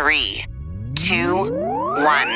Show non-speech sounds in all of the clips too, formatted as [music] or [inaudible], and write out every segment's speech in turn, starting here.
three, two, one.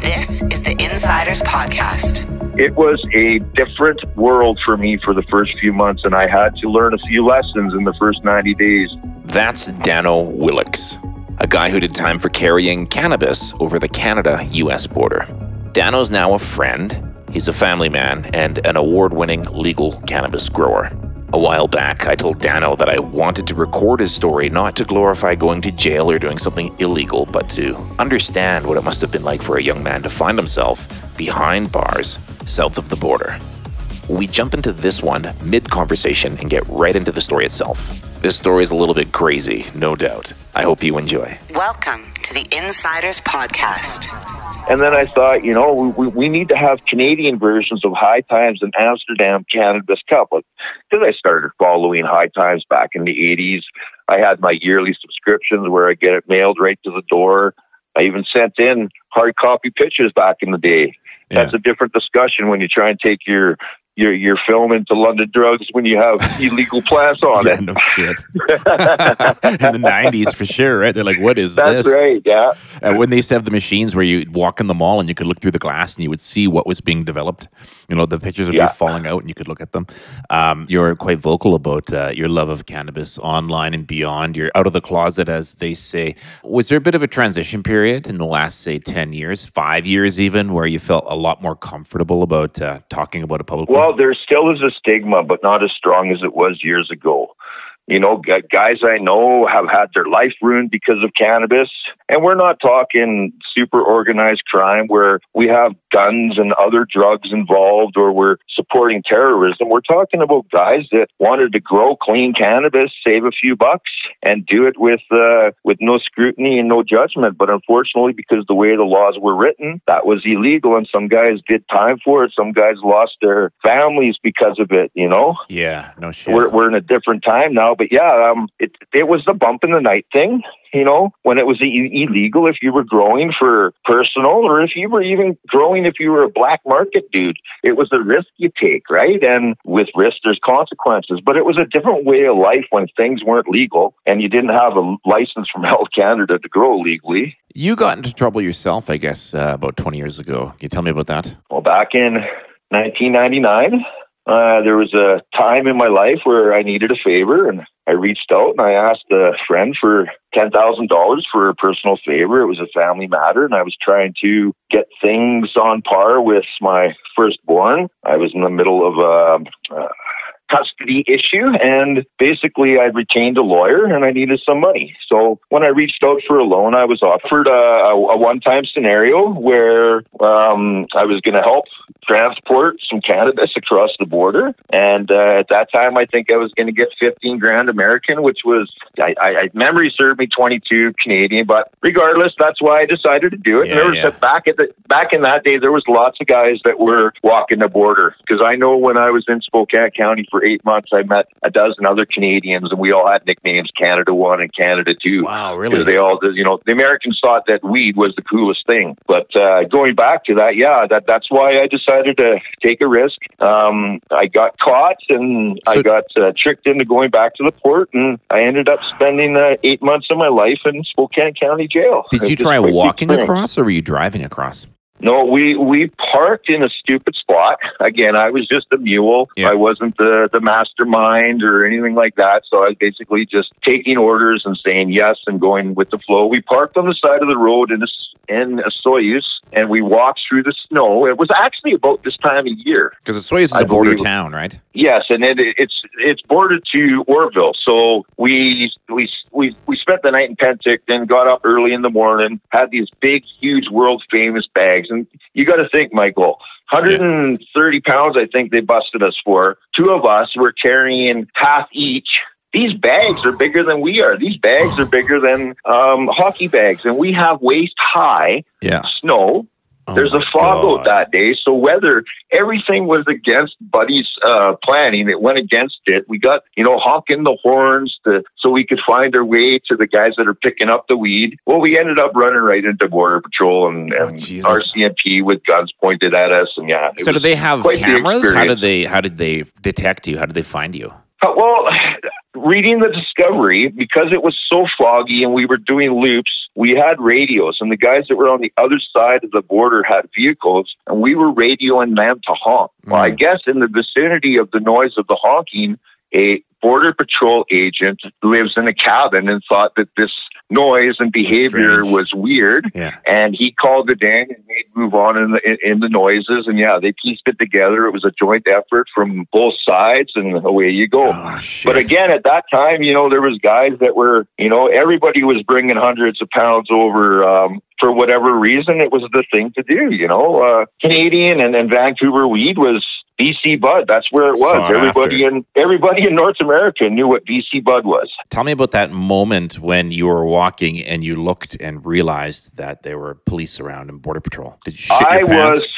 This is the Insiders Podcast. It was a different world for me for the first few months, and I had to learn a few lessons in the first 90 days. That's Dano Willicks, a guy who did time for carrying cannabis over the Canada US border. Dano's now a friend, he's a family man, and an award winning legal cannabis grower. A while back, I told Dano that I wanted to record his story not to glorify going to jail or doing something illegal, but to understand what it must have been like for a young man to find himself behind bars south of the border. We jump into this one mid conversation and get right into the story itself. This story is a little bit crazy, no doubt. I hope you enjoy. Welcome to the Insiders Podcast. And then I thought, you know, we, we need to have Canadian versions of High Times and Amsterdam Cannabis Cup. Because I started following High Times back in the 80s. I had my yearly subscriptions where I get it mailed right to the door. I even sent in hard copy pictures back in the day. Yeah. That's a different discussion when you try and take your your your film into London drugs when you have [laughs] illegal plants on yeah, it. no shit. [laughs] in the nineties for sure, right? They're like, what is That's this? That's right, yeah. And when they used to have the machines where you'd walk in the mall and you could look through the glass and you would see what was being developed. You know, the pictures would Yeah. be falling out and you could look at them. Um, you're quite vocal about uh, your love of cannabis online and beyond. You're out of the closet, as they say. Was there a bit of a transition period in the last, say, ten years, five years even, where you felt a lot more comfortable about uh, talking about a public? Well, there still is a stigma, but not as strong as it was years ago. You know, guys I know have had their life ruined because of cannabis. And we're not talking super organized crime where we have guns and other drugs involved or we're supporting terrorism. We're talking about guys that wanted to grow clean cannabis, save a few bucks, and do it with uh, with no scrutiny and no judgment. But unfortunately, because the way the laws were written, that was illegal, and some guys did time for it. Some guys lost their families because of it. You know yeah, no shit. we're we're in a different time now. But yeah, um, it it was the bump in the night thing. You know, when it was e- illegal if you were growing for personal, or if you were even growing if you were a black market dude, it was a risk you take, right? And with risk, there's consequences. But it was a different way of life when things weren't legal and you didn't have a license from [laughs] Health Canada to grow legally. you got into trouble yourself, I guess, uh, about 20 years ago. Can you tell me about that? Well, back in 1999, uh, there was a time in my life where I needed a favor, and I reached out and I asked a friend for ten thousand dollars for a personal favor. It was a family matter, and I was trying to get things on par with my firstborn. I was in the middle of a. Custody issue and basically I retained a lawyer and I needed some money. So when I reached out for a loan, I was offered a, a, a one-time scenario where um, I was going to help transport some cannabis across the border. And uh, at that time, I think I was going to get 15 grand American, which was, I, I, I memory served me 22 Canadian, but regardless, that's why I decided to do it. Yeah, there was yeah. back at the, back in that day, there was lots of guys that were walking the border because I know when I was in Spokane County for eight months, I met a dozen other Canadians and we all had nicknames Canada One and Canada Two. Wow, Because they all, you know, the Americans thought that weed was the coolest thing. But uh, going back to that, yeah, that that's why I decided to take a risk. Um, I got caught and I got uh, tricked into going back to the port, and I ended up spending uh, eight months of my life in Spokane County Jail. Did you try walking across or were you driving across? No, we we parked in a stupid spot. Again, I was just a mule. Yeah. I wasn't the the mastermind or anything like that. So I was basically just taking orders and saying yes and going with the flow. We parked on the side of the road in a in a Osoyoos and we walked through the snow. It was actually about this time of year. Because Osoyoos is I a border believe- town, right? Yes, and it, it's it's bordered to Oroville. So we we we we spent the night in Penticton, got up early in the morning, had these big, huge, world famous bags, and you got to think, Michael. 130 pounds, I think they busted us for. Two of us were carrying half each. These bags are bigger than we are. These bags are bigger than um, hockey bags, and we have waist high Yeah. snow. Oh There's a fog God. out that day, so weather, everything was against Buddy's uh, planning. It went against it. We got, you know, honking the horns to, so we could find our way to the guys that are picking up the weed. Well, we ended up running right into Border Patrol and, Oh, and Jesus. RCMP with guns pointed at us, and yeah. So did they have quite the cameras? How did they how did they detect you? How did they find you? Uh, Well, reading the Discovery, because it was so foggy and we were doing loops, we had radios, and the guys that were on the other side of the border had vehicles, and we were radioing them to honk. Well, I mm. guess in the vicinity of the noise of the honking, a border patrol agent lives in a cabin and thought that this noise and behavior Strange. was weird. Yeah. and he called it in and made move on in the in, in the noises. And yeah they pieced it together. It was a joint effort from both sides and away you go. Oh, but again at that time you know there was guys that were you know everybody was bringing hundreds of pounds over um for whatever reason it was the thing to do you know. Uh canadian and, and vancouver weed was BC Bud, that's where it was. Sought Everybody in everybody in North America knew what BC Bud was. Tell me about that moment when you were walking and you looked and realized that there were police around and border patrol. Did you shit I your pants? was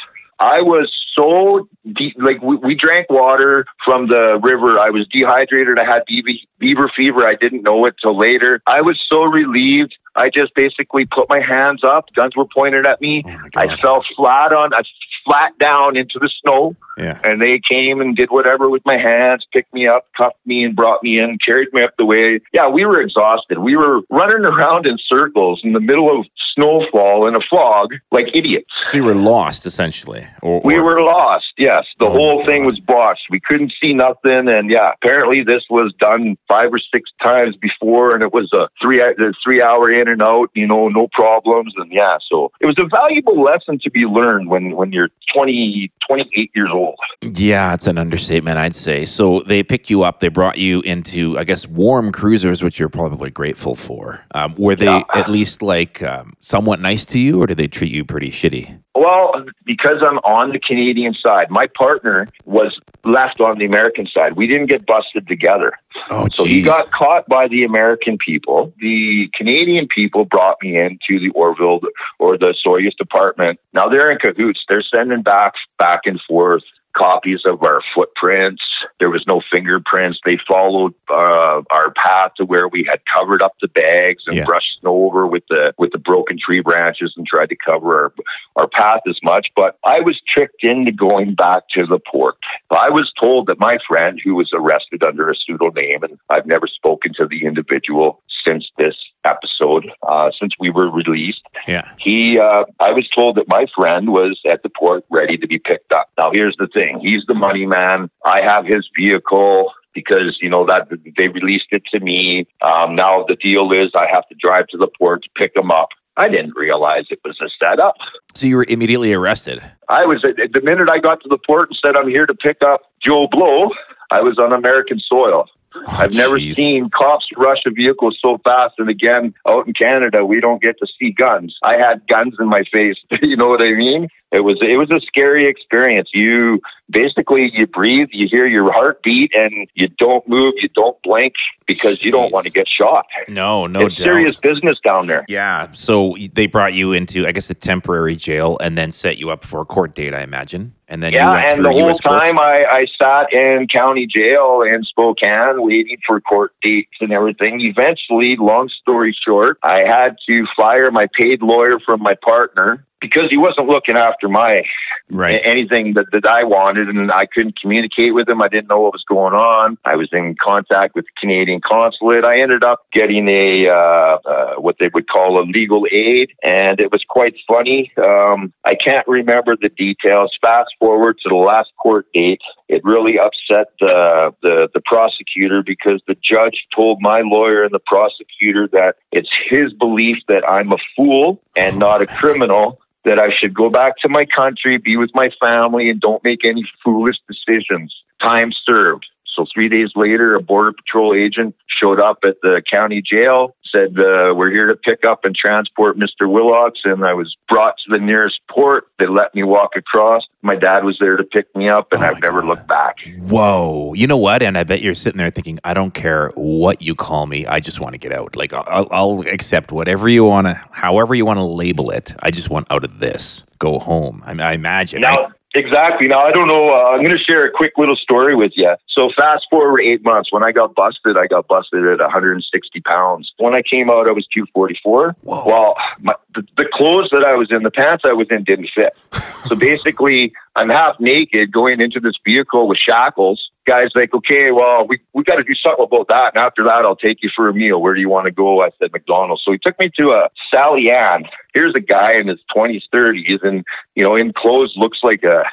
I was so de- like we, we drank water from the river. I was dehydrated. I had beaver, beaver fever. I didn't know it till later. I was so relieved. I just basically put my hands up. Guns were pointed at me. Oh I fell flat on. I flat down into the snow. Yeah. And they came and did whatever with my hands, picked me up, cuffed me, and brought me in, carried me up the way. Yeah, we were exhausted. We were running [laughs] around in circles in the middle of snowfall in a fog like idiots. So you were lost essentially. Or, We were lost. Yes, the Oh, whole thing was botched. We couldn't see nothing, and yeah, apparently this was done five or six times before, and it was a three a three hour in and out. You know, no problems, and yeah, so it was a valuable lesson to be learned when when you're 20, 28 years old. Yeah, it's an understatement, I'd say. So they picked you up. They brought you into, I guess, warm cruisers, which you're probably grateful for. Um, were they Yeah. at least like um, somewhat nice to you, or did they treat you pretty shitty? Well, because I'm on the Canadian side, my partner was left on the American side. We didn't get busted together. Oh, So he got caught by the American people. The Canadian people brought me into the Oroville or the Osoyoos department. Now they're in cahoots. They're sending back back and forth copies of our footprints. There was no fingerprints. They followed uh, our path to where we had covered up the bags and Yeah. brushed snow over with the with the broken tree branches and tried to cover our our path as much. But I was tricked into going back to the port. I was told that my friend, who was arrested under a pseudonym, and I've never spoken to the individual since this episode, uh, since we were released, Yeah. he, uh, I was told that my friend was at the port ready to be picked up. Now, here's the thing: he's the money man. I have his vehicle because you know that they released it to me. Um, now the deal is I have to drive to the port to pick him up. I didn't realize it was a setup. So you were immediately arrested. I was the minute I got to the port and said I'm here to pick up Joe Blow. I was on American soil. Oh, I've never jeez. seen cops rush a vehicle so fast. And again, out in Canada, we don't get to see guns. I had guns in my face. [laughs] you know what I mean? It was it was a scary experience. You basically you breathe, you hear your heartbeat, and you don't move, you don't blink because you don't want to get shot. No, no it's doubt. serious business down there. Yeah. So they brought you into, I guess, the temporary jail and then set you up for a court date, I imagine. And then you Yeah, and the whole time I, I sat in county jail in Spokane waiting for court dates and everything. Eventually, long story short, I had to fire my paid lawyer from my partner because he wasn't looking after my right. anything that, that I wanted, and I couldn't communicate with him. I didn't know what was going on. I was in contact with the Canadian consulate. I ended up getting a uh, uh, what they would call a legal aid, and it was quite funny. Um, I can't remember the details. Fast forward to the last court date, it really upset the, the the prosecutor because the judge told my lawyer and the prosecutor that it's his belief that I'm a fool and not a [laughs] criminal that I should go back to my country, be with my family, and don't make any foolish decisions. Time served. So three days later, a border patrol agent showed up at the county jail, said, uh, "We're here to pick up and transport Mr. Willocks." And I was brought to the nearest port. They let me walk across. My dad was there to pick me up, and Oh, I've never God. looked back. Whoa. You know what? And I bet you're sitting there thinking, I don't care what you call me. I just want to get out. Like, I'll, I'll accept whatever you want to, however you want to label it. I just want out of this. Go home. I, I imagine. Now, right? Exactly. Now, I don't know. Uh, I'm going to share a quick little story with you. So, fast forward eight months. When I got busted, I got busted at 160 pounds. When I came out, I was 244. Whoa. Well, my, the, the clothes that I was in, the pants I was in didn't fit. [laughs] So, basically, I'm half naked going into this vehicle with shackles. Guy's like, okay, well, we, we got to do something about that. And after that, I'll take you for a meal. Where do you want to go? I said, McDonald's. So he took me to a Sally Ann. Here's a guy in his 20s, 30s, and, you know, in clothes looks like a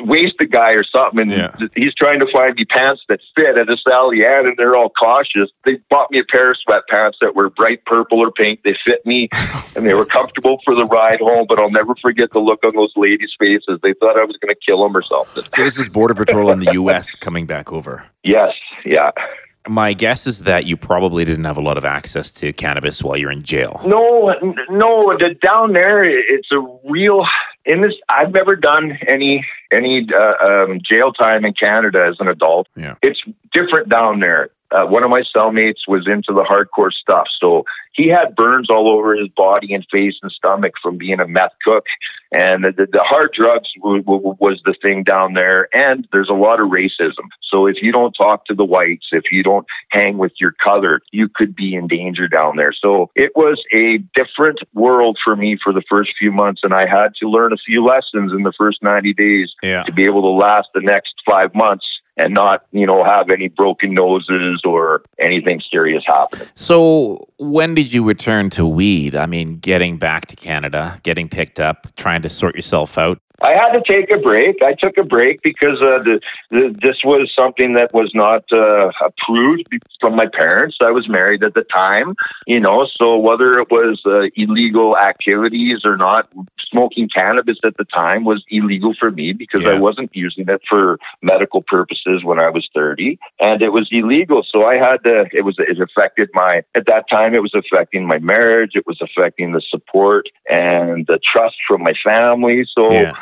wasted guy or something. And Yeah. he's trying to find me pants that fit at a Sally Ann, and they're all cautious. They bought me a pair of sweatpants that were bright purple or pink. They fit me, [laughs] and they were comfortable for the ride home. But I'll never forget the look on those ladies' faces. They thought I was going to kill them or something. So this is Border Patrol in the U.S. coming back over. Yes, yeah. My guess is that you probably didn't have a lot of access to cannabis while you're in jail. No, no. The, down there, it's a real. In this, I've never done any any uh, um, jail time in Canada as an adult. Yeah. It's different down there. Uh, one of my cellmates was into the hardcore stuff, so he had burns all over his body and face and stomach from being a meth cook. And the, the, the hard drugs w- w- was the thing down there. And there's a lot of racism. So if you don't talk to the whites, if you don't hang with your color, you could be in danger down there. So it was a different world for me for the first few months. And I had to learn a few lessons in the first 90 days Yeah. to be able to last the next five months and not, you know, have any broken noses or anything serious happening. So when did you return to weed? I mean, getting back to Canada, getting picked up, trying to sort yourself out. I had to take a break. I took a break because uh, the, the, this was something that was not uh, approved from my parents. I was married at the time, you know, so whether it was uh, illegal activities or not, smoking cannabis at the time was illegal for me because I wasn't using it for medical purposes when I was 30 and it was illegal. So I had to, it was, it affected my, at that time, it was affecting my marriage. It was affecting the support and the trust from my family. So, Yeah.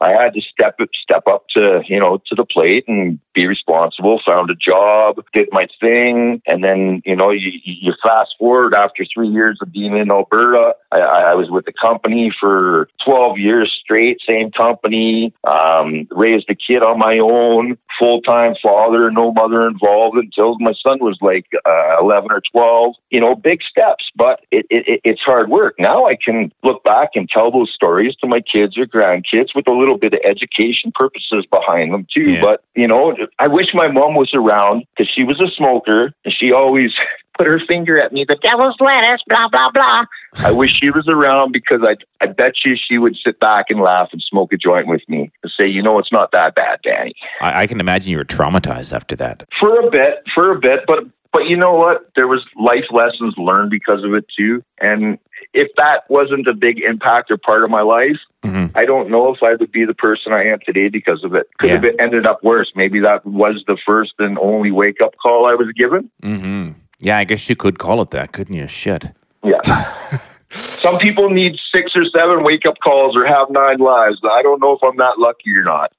I had to step step up to you know to the plate and be responsible. Found a job, did my thing, and then you know you, you fast forward after three years of being in Alberta. I, I was with the company for twelve years straight, same company. Um, raised a kid on my own, full time father, no mother involved until my son was like uh, eleven or twelve. You know, big steps, but it, it, it- it's hard work. Now I can look back and tell those stories to my kids or grandkids with a little bit of education purposes behind them too. Yeah. But you know, I wish my mom was around because she was a smoker and she always [laughs] put her finger at me, the devil's lettuce, blah blah blah. I wish she was around because I I bet you she would sit back and laugh and smoke a joint with me and say, you know, it's not that bad, Danny. I, I can imagine you were traumatized after that. For a bit, for a bit, but but you know what? There was life lessons learned because of it too. And if that wasn't a big impact or part of my life, Mhm. I don't know if I would be the person I am today because of it. Could have Yeah. been, ended up worse. Maybe that was the first and only wake up call I was given. hmm Yeah, I guess you could call it that, couldn't you? Shit. Yeah. [laughs] Some people need six or seven wake up calls or have nine lives. I don't know if I'm that lucky or not.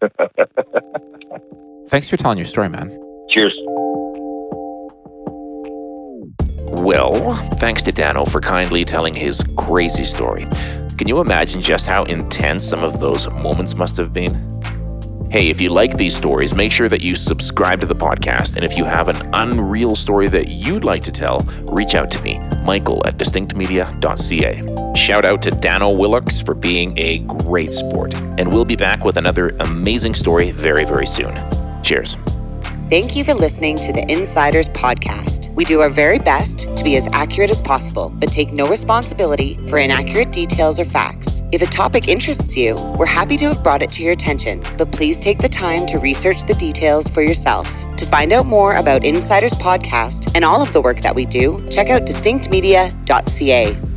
[laughs] Thanks for telling your story, man. Cheers. Well, thanks to Dano for kindly telling his crazy story. Can you imagine just how intense some of those moments must have been? Hey, if you like these stories, make sure that you subscribe to the podcast. And if you have an unreal story that you'd like to tell, reach out to me, Michael at distinctmedia.ca. Shout out to Dano Willocks for being a great sport. And we'll be back with another amazing story very, very soon. Cheers. Thank you for listening to the Insiders Podcast. We do our very best to be as accurate as possible, but take no responsibility for inaccurate details or facts. If a topic interests you, we're happy to have brought it to your attention, but please take the time to research the details for yourself. To find out more about Insiders Podcast and all of the work that we do, check out distinctmedia.ca.